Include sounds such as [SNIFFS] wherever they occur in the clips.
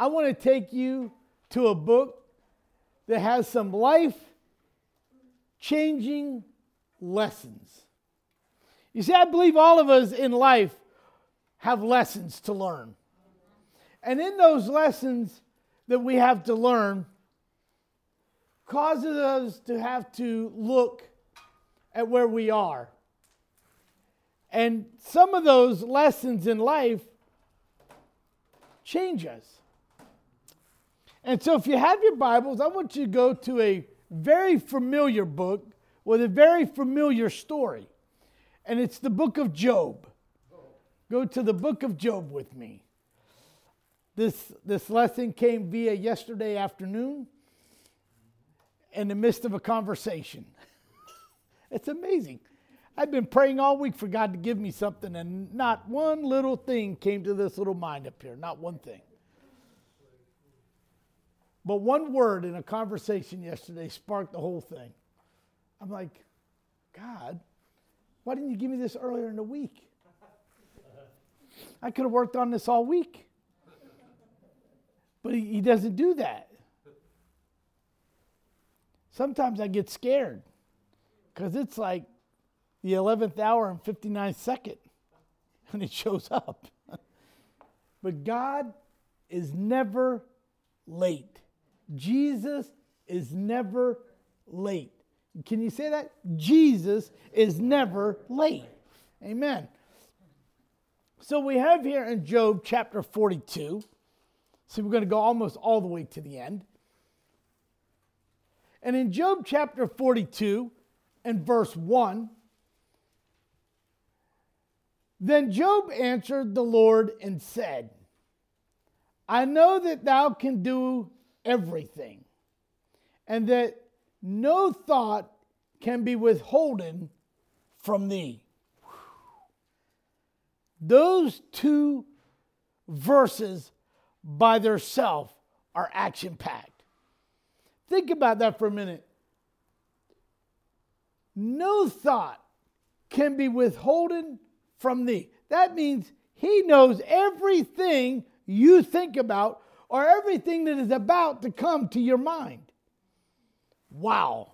I want to take you to a book that has some life changing lessons. You see, I believe all of us in life have lessons to learn. And in those lessons that we have to learn, causes us to have to look at where we are. And some of those lessons in life change us. And so, if you have your Bibles, I want you to go to a very familiar book with a very familiar story. And it's the book of Job. Go to the book of Job with me. This, this lesson came via yesterday afternoon in the midst of a conversation. [LAUGHS] it's amazing. I've been praying all week for God to give me something, and not one little thing came to this little mind up here. Not one thing. But one word in a conversation yesterday sparked the whole thing. I'm like, God, why didn't you give me this earlier in the week? I could have worked on this all week. But he, he doesn't do that. Sometimes I get scared because it's like the 11th hour and 59th second [LAUGHS] when it shows up. [LAUGHS] but God is never late. Jesus is never late. Can you say that? Jesus is never late. Amen. So we have here in Job chapter 42. So we're going to go almost all the way to the end. And in Job chapter 42 and verse 1, then Job answered the Lord and said, I know that thou can do everything, and that no thought can be withholden from thee. Those two verses by themselves are action packed. Think about that for a minute. No thought can be withholden from thee. That means he knows everything you think about or everything that is about to come to your mind. Wow.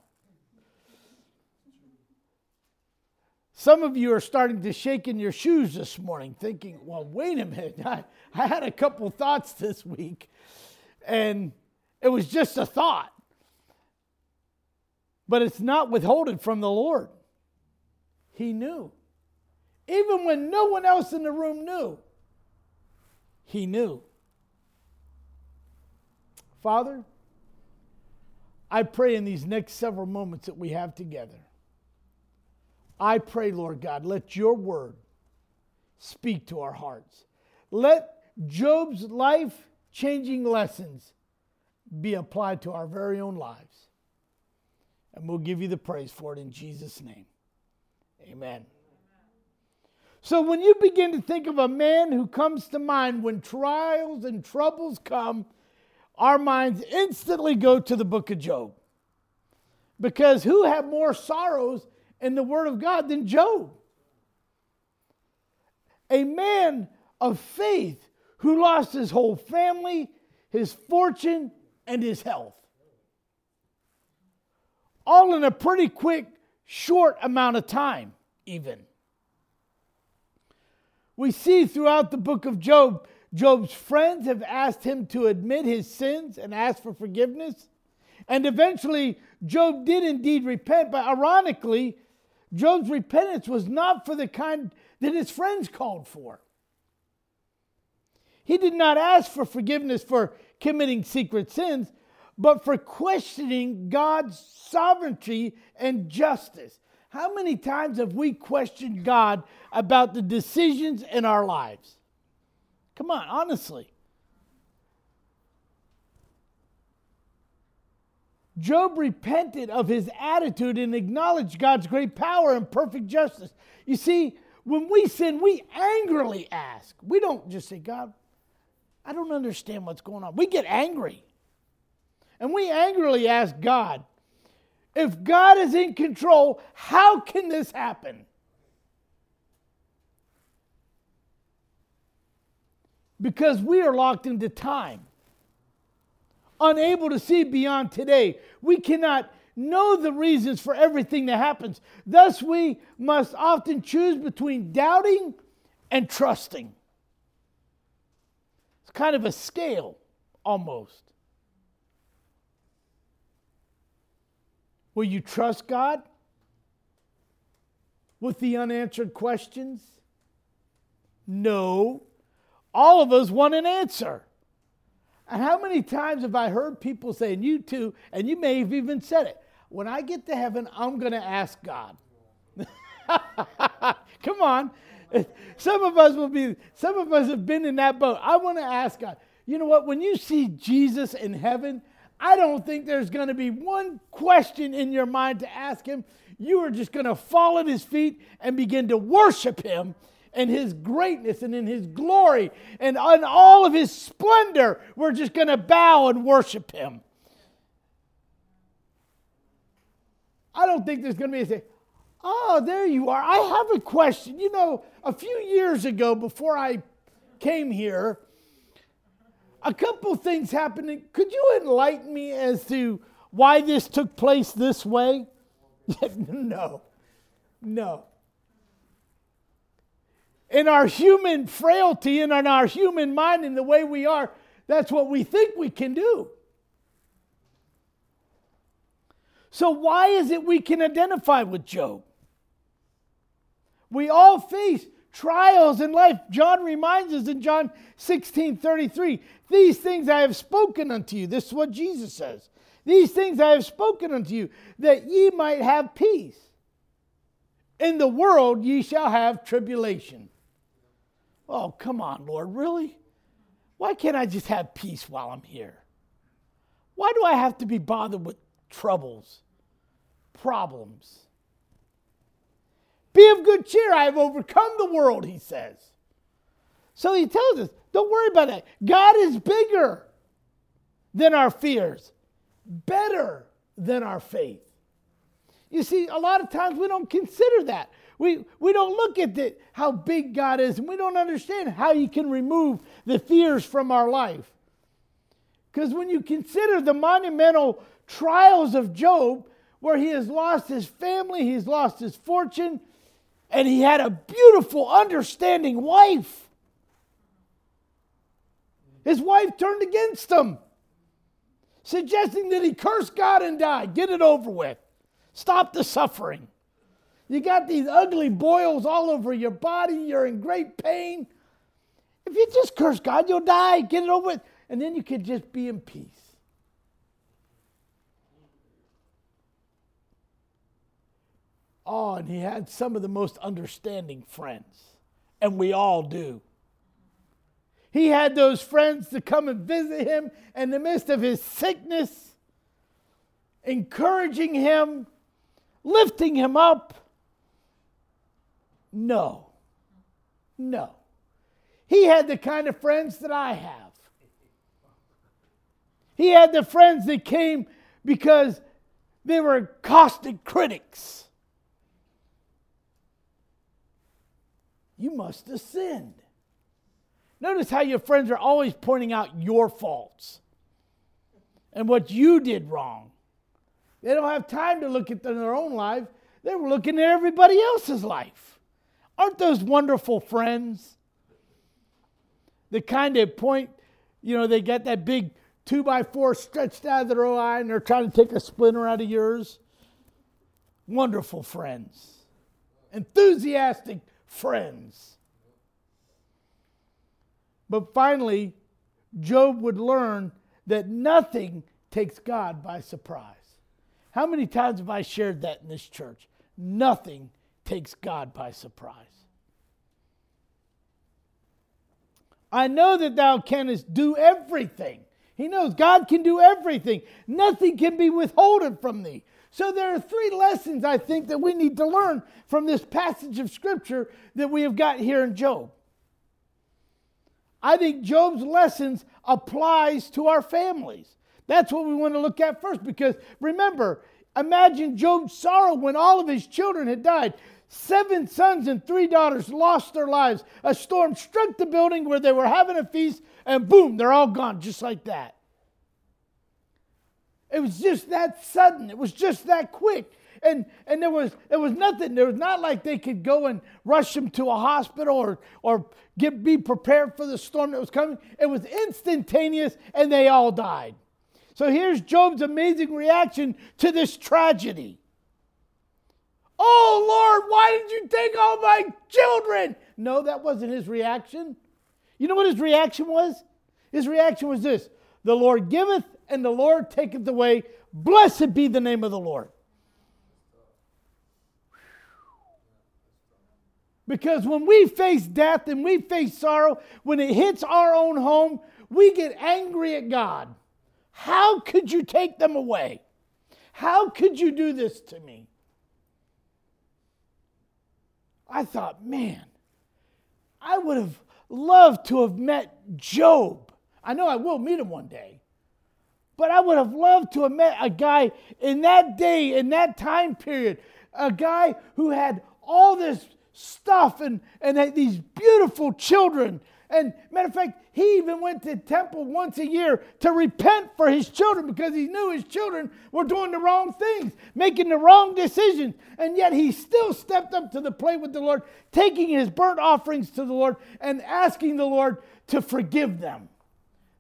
Some of you are starting to shake in your shoes this morning, thinking, well, wait a minute. [LAUGHS] I, I had a couple thoughts this week, and it was just a thought. But it's not withholding from the Lord. He knew. Even when no one else in the room knew, He knew. Father, I pray in these next several moments that we have together, I pray, Lord God, let your word speak to our hearts. Let Job's life changing lessons be applied to our very own lives. And we'll give you the praise for it in Jesus' name. Amen. So, when you begin to think of a man who comes to mind when trials and troubles come, our minds instantly go to the book of Job. Because who had more sorrows in the Word of God than Job? A man of faith who lost his whole family, his fortune, and his health. All in a pretty quick, short amount of time, even. We see throughout the book of Job Job's friends have asked him to admit his sins and ask for forgiveness. And eventually, Job did indeed repent, but ironically, Job's repentance was not for the kind that his friends called for. He did not ask for forgiveness for committing secret sins, but for questioning God's sovereignty and justice. How many times have we questioned God about the decisions in our lives? Come on, honestly. Job repented of his attitude and acknowledged God's great power and perfect justice. You see, when we sin, we angrily ask. We don't just say, God, I don't understand what's going on. We get angry. And we angrily ask God, if God is in control, how can this happen? Because we are locked into time. unable to see beyond today. We cannot know the reasons for everything that happens. Thus, we must often choose between doubting and trusting. It's kind of a scale almost. Will you trust God with the unanswered questions? No. All of us want an answer. And how many times have I heard people say, and you too, and you may have even said it, when I get to heaven, I'm going to ask God. [LAUGHS] Come on. Some of us will be, some of us have been in that boat. I want to ask God. You know what? When you see Jesus in heaven, I don't think there's going to be one question in your mind to ask him. You are just going to fall at his feet and begin to worship him and his greatness and in his glory and on all of his splendor. We're just going to bow and worship him. I don't think there's going to be a say, oh, there you are. I have a question. You know, a few years ago, before I came here, a couple things happened. Could you enlighten me as to why this took place this way? [LAUGHS] no, no in our human frailty and in our human mind and the way we are, that's what we think we can do. So, why is it we can identify with Job? We all face trials in life. John reminds us in John 16 33, these things I have spoken unto you. This is what Jesus says. These things I have spoken unto you, that ye might have peace. In the world ye shall have tribulation. Oh, come on, Lord, really? Why can't I just have peace while I'm here? Why do I have to be bothered with troubles, problems? Be of good cheer. I have overcome the world, he says. So he tells us, don't worry about that. God is bigger than our fears, better than our faith. You see, a lot of times we don't consider that. We, we don't look at the, how big God is, and we don't understand how He can remove the fears from our life. Because when you consider the monumental trials of Job, where he has lost his family, he's lost his fortune, and he had a beautiful, understanding wife. His wife turned against him, suggesting that he curse God and die. Get it over with. Stop the suffering. You got these ugly boils all over your body. You're in great pain. If you just curse God, you'll die. Get it over with. And then you can just be in peace. Oh, and he had some of the most understanding friends. And we all do. He had those friends to come and visit him in the midst of his sickness, encouraging him, lifting him up no. No. He had the kind of friends that I have. He had the friends that came because they were caustic critics. You must have sinned. Notice how your friends are always pointing out your faults and what you did wrong. They don't have time to look at their own life, they were looking at everybody else's life. Aren't those wonderful friends? The kind of point, you know, they get that big two by four stretched out of their eye and they're trying to take a splinter out of yours. Wonderful friends, enthusiastic friends. But finally, Job would learn that nothing takes God by surprise. How many times have I shared that in this church? Nothing takes God by surprise. I know that thou canst do everything. He knows God can do everything. Nothing can be withholden from thee. So there are three lessons I think that we need to learn from this passage of scripture that we have got here in Job. I think Job's lessons applies to our families. That's what we want to look at first because remember, imagine Job's sorrow when all of his children had died. Seven sons and three daughters lost their lives. A storm struck the building where they were having a feast, and boom, they're all gone just like that. It was just that sudden. It was just that quick. And, and there was there was nothing. There was not like they could go and rush them to a hospital or or get be prepared for the storm that was coming. It was instantaneous, and they all died. So here's Job's amazing reaction to this tragedy. Oh Lord, why did you take all my children? No, that wasn't his reaction. You know what his reaction was? His reaction was this The Lord giveth and the Lord taketh away. Blessed be the name of the Lord. Because when we face death and we face sorrow, when it hits our own home, we get angry at God. How could you take them away? How could you do this to me? I thought, man, I would have loved to have met Job. I know I will meet him one day. But I would have loved to have met a guy in that day, in that time period, a guy who had all this stuff and, and these beautiful children. And matter of fact, he even went to temple once a year to repent for his children because he knew his children were doing the wrong things, making the wrong decisions. And yet he still stepped up to the plate with the Lord, taking his burnt offerings to the Lord and asking the Lord to forgive them.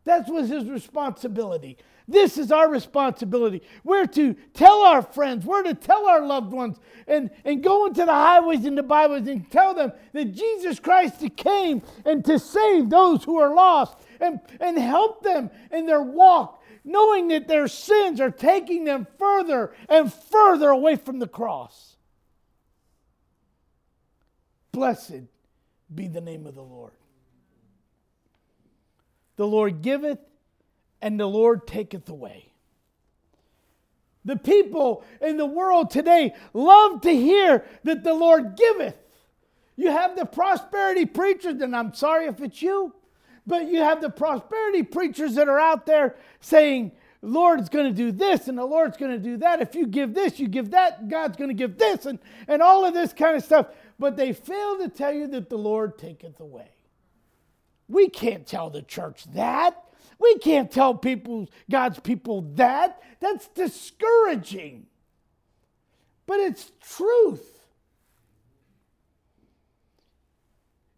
That was his responsibility. This is our responsibility. We're to tell our friends, we're to tell our loved ones, and, and go into the highways and the byways and tell them that Jesus Christ came and to save those who are lost and, and help them in their walk, knowing that their sins are taking them further and further away from the cross. Blessed be the name of the Lord. The Lord giveth and the Lord taketh away. The people in the world today love to hear that the Lord giveth. You have the prosperity preachers, and I'm sorry if it's you, but you have the prosperity preachers that are out there saying, Lord's going to do this and the Lord's going to do that. If you give this, you give that, God's going to give this, and, and all of this kind of stuff. But they fail to tell you that the Lord taketh away. We can't tell the church that. We can't tell people, God's people that. That's discouraging. But it's truth.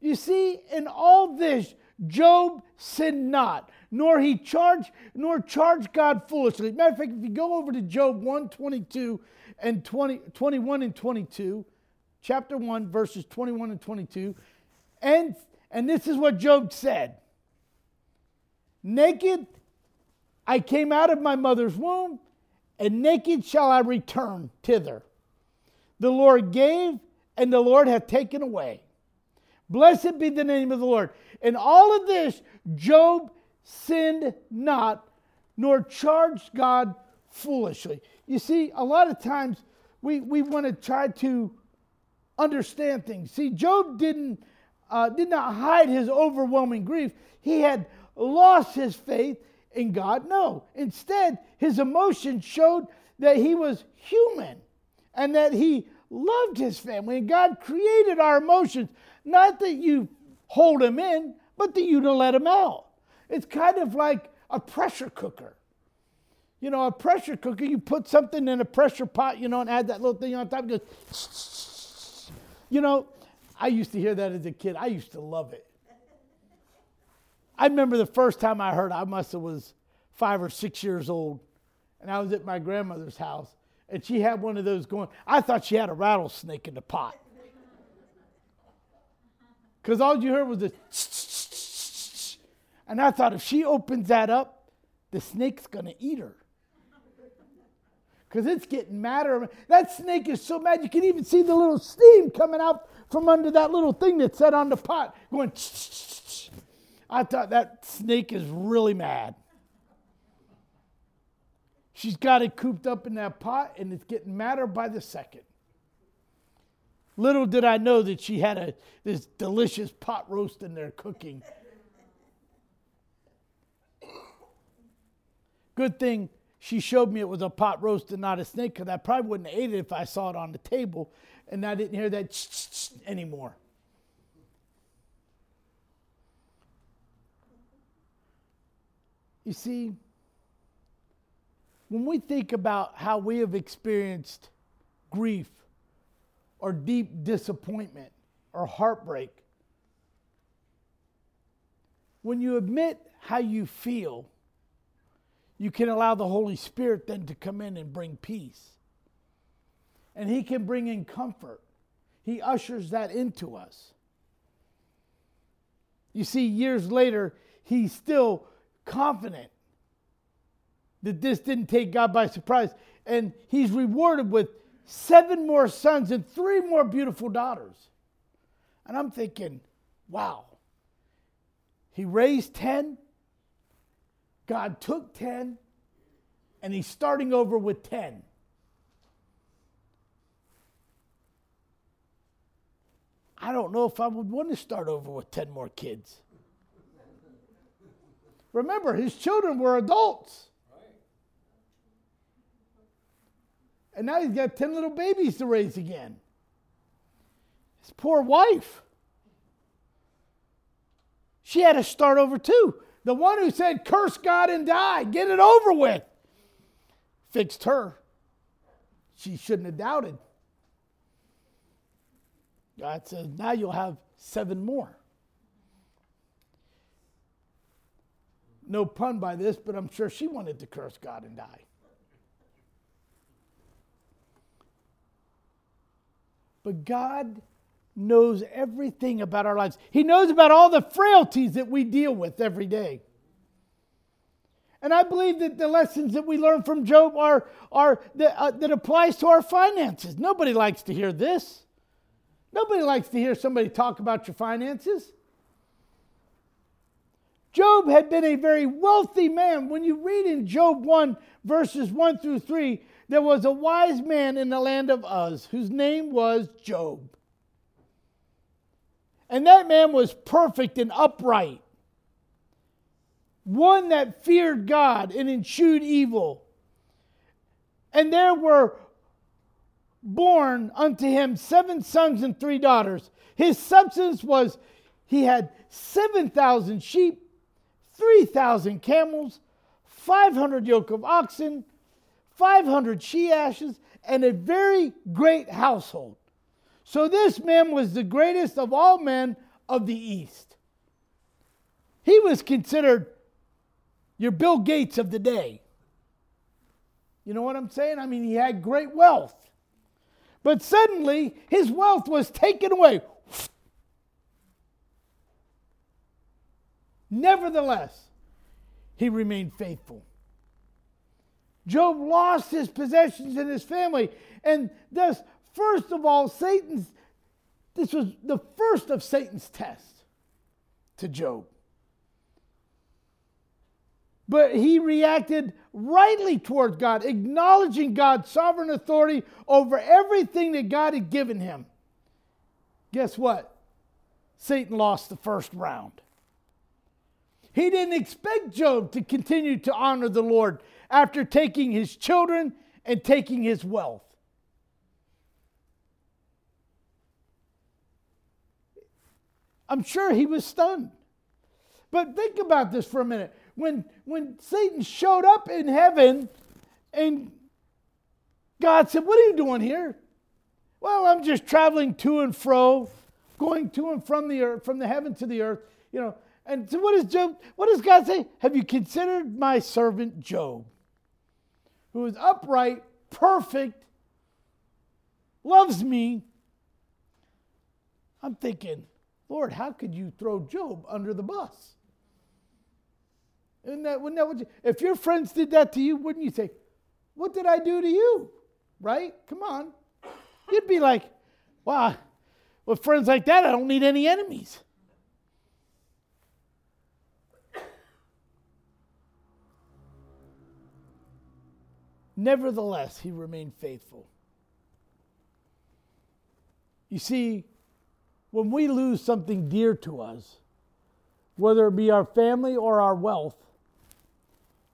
You see, in all this, Job sinned not, nor he charged, nor charged God foolishly. Matter of fact, if you go over to Job 1 22 and 20, 21 and 22, chapter 1, verses 21 and 22, and, and this is what Job said. Naked I came out of my mother's womb, and naked shall I return thither. The Lord gave, and the Lord hath taken away. Blessed be the name of the Lord. In all of this, Job sinned not, nor charged God foolishly. You see, a lot of times we, we want to try to understand things. See, Job didn't, uh, did not hide his overwhelming grief. He had lost his faith in God. No. Instead, his emotion showed that he was human and that he loved his family. And God created our emotions, not that you hold them in, but that you don't let them out. It's kind of like a pressure cooker. You know, a pressure cooker, you put something in a pressure pot, you know, and add that little thing on top, it goes, [SNIFFS] you know, I used to hear that as a kid. I used to love it. I remember the first time I heard, I must have was five or six years old, and I was at my grandmother's house, and she had one of those going. I thought she had a rattlesnake in the pot, [LAUGHS] because all you heard was this, and I thought if she opens that up, the snake's gonna eat her. Because it's getting madder. That snake is so mad you can even see the little steam coming out from under that little thing that's set on the pot, going. I thought that snake is really mad. She's got it cooped up in that pot and it's getting madder by the second. Little did I know that she had a, this delicious pot roast in there cooking. Good thing she showed me it was a pot roast and not a snake because I probably wouldn't have ate it if I saw it on the table and I didn't hear that anymore. You see, when we think about how we have experienced grief or deep disappointment or heartbreak, when you admit how you feel, you can allow the Holy Spirit then to come in and bring peace. And He can bring in comfort. He ushers that into us. You see, years later, he's still confident that this didn't take God by surprise. And he's rewarded with seven more sons and three more beautiful daughters. And I'm thinking, wow. He raised 10, God took 10, and he's starting over with 10. I don't know if I would want to start over with 10 more kids. Remember, his children were adults. And now he's got 10 little babies to raise again. His poor wife. She had to start over too. The one who said, Curse God and die, get it over with, fixed her. She shouldn't have doubted. God says, now you'll have seven more. No pun by this, but I'm sure she wanted to curse God and die. But God knows everything about our lives. He knows about all the frailties that we deal with every day. And I believe that the lessons that we learn from Job are, are that, uh, that applies to our finances. Nobody likes to hear this. Nobody likes to hear somebody talk about your finances. Job had been a very wealthy man. When you read in Job 1, verses 1 through 3, there was a wise man in the land of Uz whose name was Job. And that man was perfect and upright, one that feared God and eschewed evil. And there were born unto him seven sons and three daughters. His substance was he had 7,000 sheep, 3,000 camels, 500 yoke of oxen, 500 she asses, and a very great household. So this man was the greatest of all men of the East. He was considered your Bill Gates of the day. You know what I'm saying? I mean, he had great wealth. But suddenly, his wealth was taken away. Nevertheless, he remained faithful. Job lost his possessions and his family. And thus, first of all, Satan's, this was the first of Satan's tests to Job. But he reacted rightly toward God, acknowledging God's sovereign authority over everything that God had given him. Guess what? Satan lost the first round. He didn't expect Job to continue to honor the Lord after taking his children and taking his wealth. I'm sure he was stunned. But think about this for a minute when, when Satan showed up in heaven and God said, What are you doing here? Well, I'm just traveling to and fro, going to and from the earth, from the heaven to the earth, you know. And so what does Job, what does God say? Have you considered my servant Job, who is upright, perfect, loves me? I'm thinking, Lord, how could you throw Job under the bus? Isn't that, wouldn't that if your friends did that to you, wouldn't you say, What did I do to you? Right? Come on. You'd be like, Wow, with friends like that, I don't need any enemies. Nevertheless, he remained faithful. You see, when we lose something dear to us, whether it be our family or our wealth,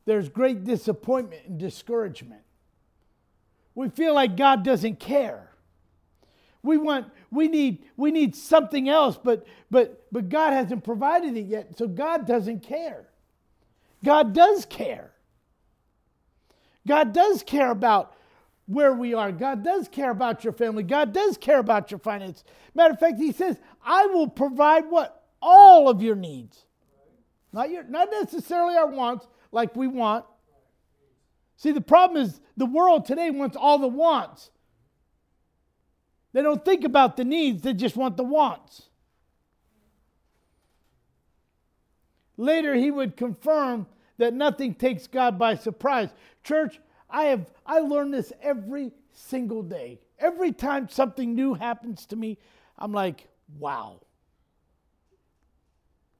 there's great disappointment and discouragement. We feel like God doesn't care. We want we need we need something else but but but God hasn't provided it yet. So God doesn't care. God does care. God does care about where we are. God does care about your family. God does care about your finance. Matter of fact, He says, I will provide what? All of your needs. Not, your, not necessarily our wants, like we want. See, the problem is the world today wants all the wants. They don't think about the needs, they just want the wants. Later, he would confirm that nothing takes God by surprise. Church, I have I learn this every single day. Every time something new happens to me, I'm like, wow.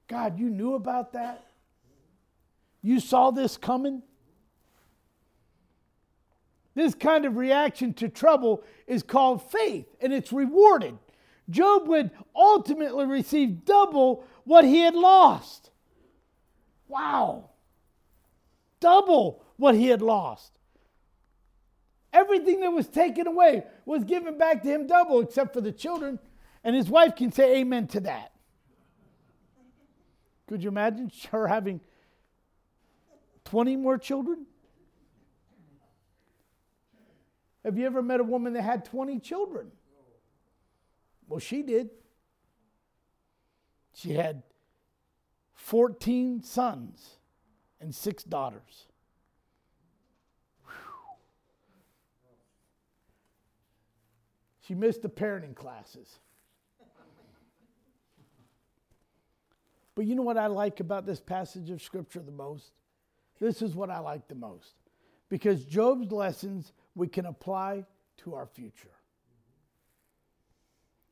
God, you knew about that? You saw this coming? This kind of reaction to trouble is called faith, and it's rewarded. Job would ultimately receive double what he had lost. Wow. Double what he had lost. Everything that was taken away was given back to him double, except for the children. And his wife can say amen to that. Could you imagine her having 20 more children? Have you ever met a woman that had 20 children? Well, she did. She had 14 sons and six daughters. She missed the parenting classes. But you know what I like about this passage of Scripture the most? This is what I like the most. Because Job's lessons we can apply to our future.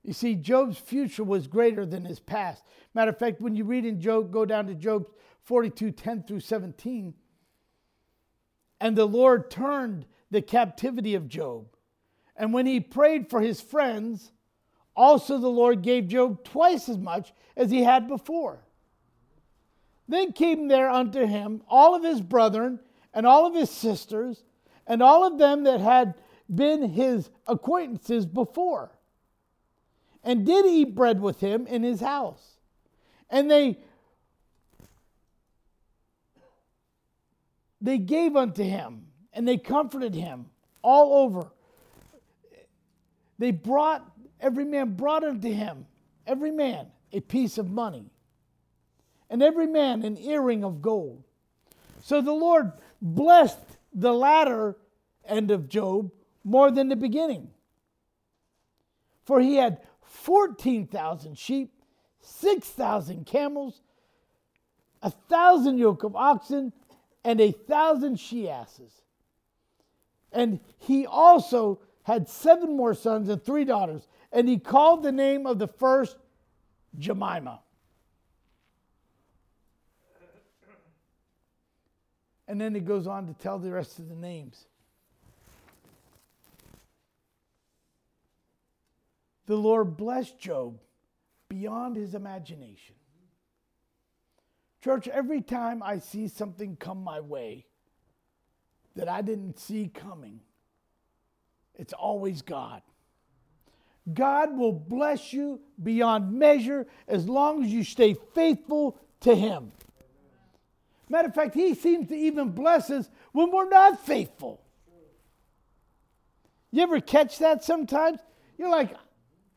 You see, Job's future was greater than his past. Matter of fact, when you read in Job, go down to Job 42 10 through 17. And the Lord turned the captivity of Job. And when he prayed for his friends, also the Lord gave Job twice as much as he had before. Then came there unto him all of his brethren and all of his sisters and all of them that had been his acquaintances before and did eat bread with him in his house. And they they gave unto him and they comforted him all over. They brought every man brought unto him every man a piece of money and every man an earring of gold. So the Lord blessed the latter end of Job more than the beginning. For he had 14,000 sheep, 6,000 camels, a thousand yoke of oxen, and a thousand she asses. And he also had seven more sons and three daughters, and he called the name of the first Jemima. And then he goes on to tell the rest of the names. The Lord blessed Job beyond his imagination. Church, every time I see something come my way that I didn't see coming, it's always God. God will bless you beyond measure as long as you stay faithful to Him. Matter of fact, He seems to even bless us when we're not faithful. You ever catch that sometimes? You're like,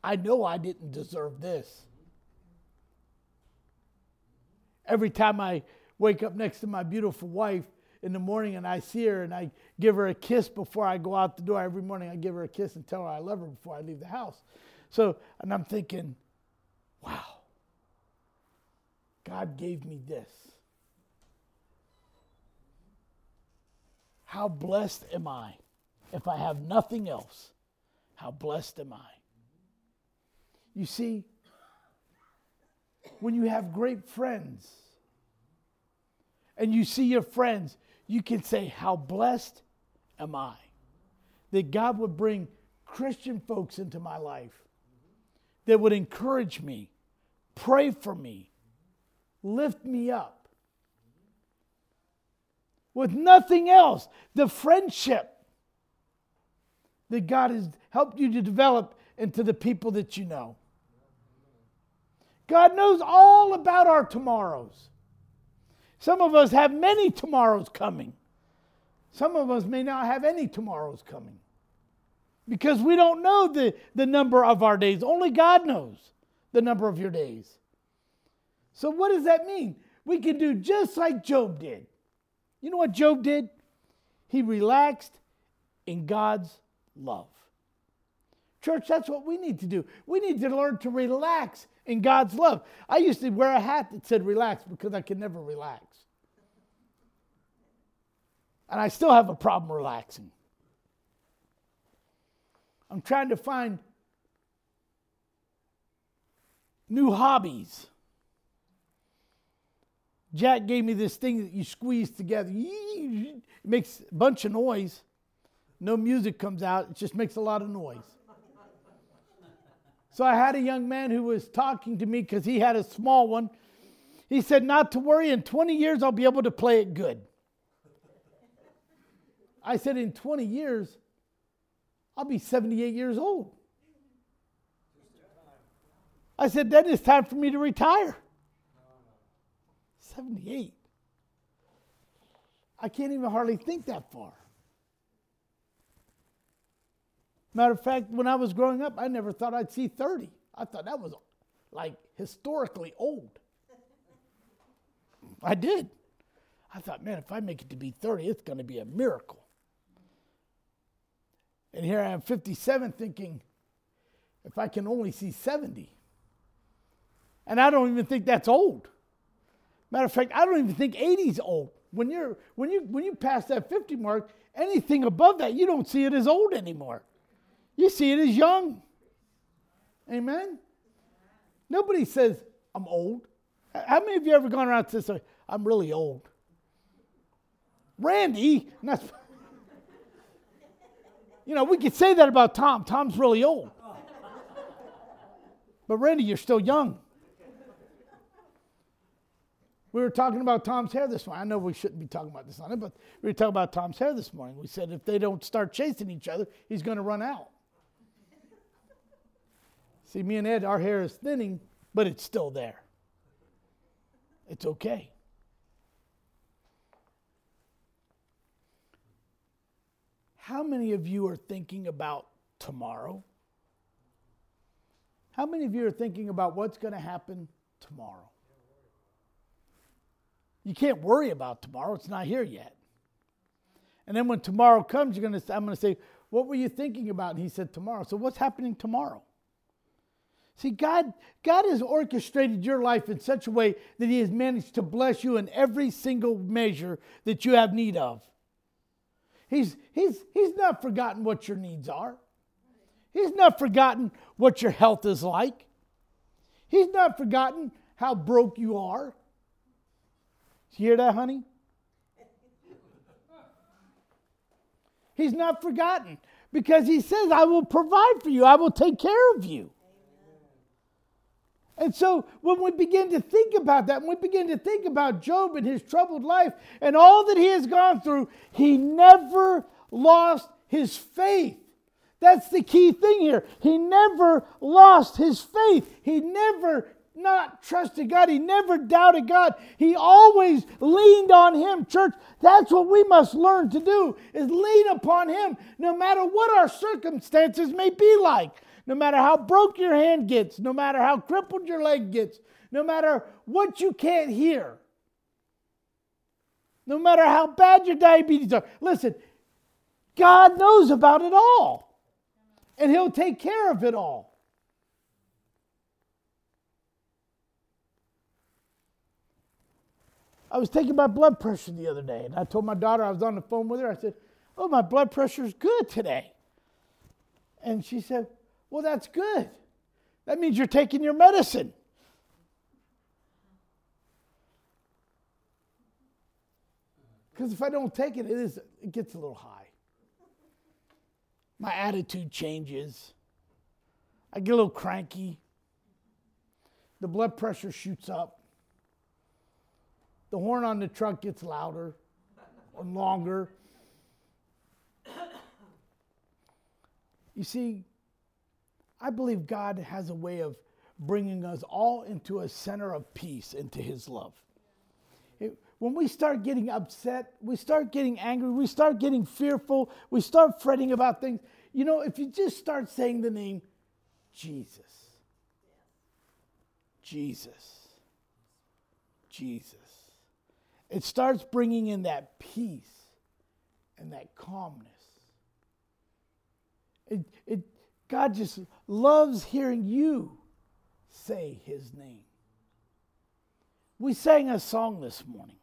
I know I didn't deserve this. Every time I wake up next to my beautiful wife in the morning and I see her and I give her a kiss before I go out the door, every morning I give her a kiss and tell her I love her before I leave the house. So, and I'm thinking, wow, God gave me this. How blessed am I if I have nothing else? How blessed am I? You see, when you have great friends and you see your friends, you can say, How blessed am I that God would bring Christian folks into my life that would encourage me, pray for me, lift me up. With nothing else, the friendship that God has helped you to develop into the people that you know. God knows all about our tomorrows. Some of us have many tomorrows coming. Some of us may not have any tomorrows coming because we don't know the, the number of our days. Only God knows the number of your days. So, what does that mean? We can do just like Job did. You know what Job did? He relaxed in God's love. Church, that's what we need to do. We need to learn to relax in God's love. I used to wear a hat that said relax because I could never relax. And I still have a problem relaxing. I'm trying to find new hobbies. Jack gave me this thing that you squeeze together. It makes a bunch of noise. No music comes out, it just makes a lot of noise. So I had a young man who was talking to me because he had a small one. He said, Not to worry, in 20 years I'll be able to play it good. I said, In 20 years, I'll be 78 years old. I said, Then it's time for me to retire. 78. I can't even hardly think that far. Matter of fact, when I was growing up, I never thought I'd see 30. I thought that was like historically old. I did. I thought, man, if I make it to be 30, it's going to be a miracle. And here I am, 57, thinking, if I can only see 70. And I don't even think that's old. Matter of fact, I don't even think 80 is old. When you're when you when you pass that 50 mark, anything above that, you don't see it as old anymore. You see it as young. Amen. Nobody says I'm old. How many of you ever gone around and said, I'm really old? Randy, [LAUGHS] you know, we could say that about Tom. Tom's really old. But Randy, you're still young. We were talking about Tom's hair this morning. I know we shouldn't be talking about this on it, but we were talking about Tom's hair this morning. We said if they don't start chasing each other, he's going to run out. See, me and Ed, our hair is thinning, but it's still there. It's okay. How many of you are thinking about tomorrow? How many of you are thinking about what's going to happen tomorrow? You can't worry about tomorrow. It's not here yet. And then when tomorrow comes, you're gonna, I'm going to say, What were you thinking about? And he said, Tomorrow. So what's happening tomorrow? See, God, God has orchestrated your life in such a way that He has managed to bless you in every single measure that you have need of. He's, he's, he's not forgotten what your needs are. He's not forgotten what your health is like. He's not forgotten how broke you are. You hear that, honey? He's not forgotten because he says, I will provide for you, I will take care of you. And so when we begin to think about that, when we begin to think about Job and his troubled life and all that he has gone through, he never lost his faith. That's the key thing here. He never lost his faith. He never not trusted God. He never doubted God. He always leaned on him. Church, that's what we must learn to do is lean upon him no matter what our circumstances may be like. No matter how broke your hand gets, no matter how crippled your leg gets, no matter what you can't hear. No matter how bad your diabetes are. Listen, God knows about it all. And he'll take care of it all. I was taking my blood pressure the other day, and I told my daughter I was on the phone with her. I said, "Oh, my blood pressure's good today." And she said, "Well, that's good. That means you're taking your medicine." Because if I don't take it, it is it gets a little high. My attitude changes. I get a little cranky. The blood pressure shoots up the horn on the truck gets louder and longer. [COUGHS] You see, I believe God has a way of bringing us all into a center of peace, into His love. It, when we start getting upset, we start getting angry, we start getting fearful, we start fretting about things, you know, if you just start saying the name Jesus, Jesus, Jesus, it starts bringing in that peace and that calmness. It, it, God just loves hearing you say his name. We sang a song this morning.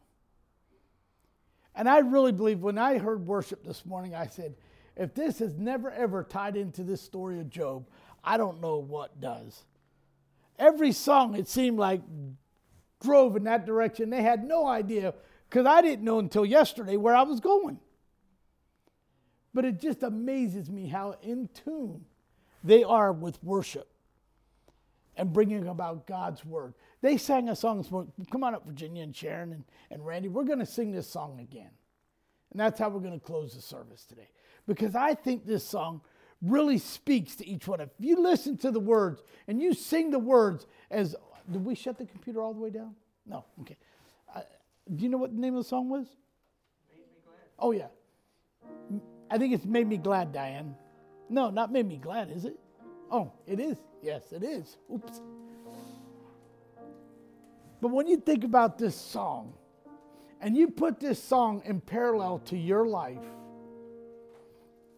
And I really believe when I heard worship this morning, I said, if this has never ever tied into this story of Job, I don't know what does. Every song, it seemed like, drove in that direction. They had no idea, because I didn't know until yesterday where I was going. But it just amazes me how in tune they are with worship and bringing about God's word. They sang a song this morning. Come on up, Virginia and Sharon and, and Randy. We're going to sing this song again. And that's how we're going to close the service today. Because I think this song really speaks to each one. If you listen to the words and you sing the words as, did we shut the computer all the way down? No, okay. Uh, do you know what the name of the song was? Oh, yeah. I think it's Made Me Glad, Diane. No, not Made Me Glad, is it? Oh, it is. Yes, it is. Oops. But when you think about this song, and you put this song in parallel to your life,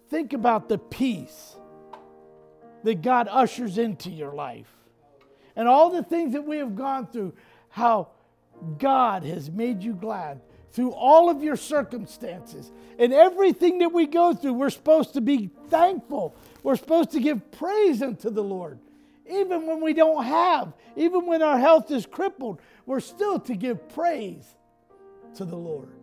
think about the peace that God ushers into your life. And all the things that we have gone through, how God has made you glad through all of your circumstances. And everything that we go through, we're supposed to be thankful. We're supposed to give praise unto the Lord. Even when we don't have, even when our health is crippled, we're still to give praise to the Lord.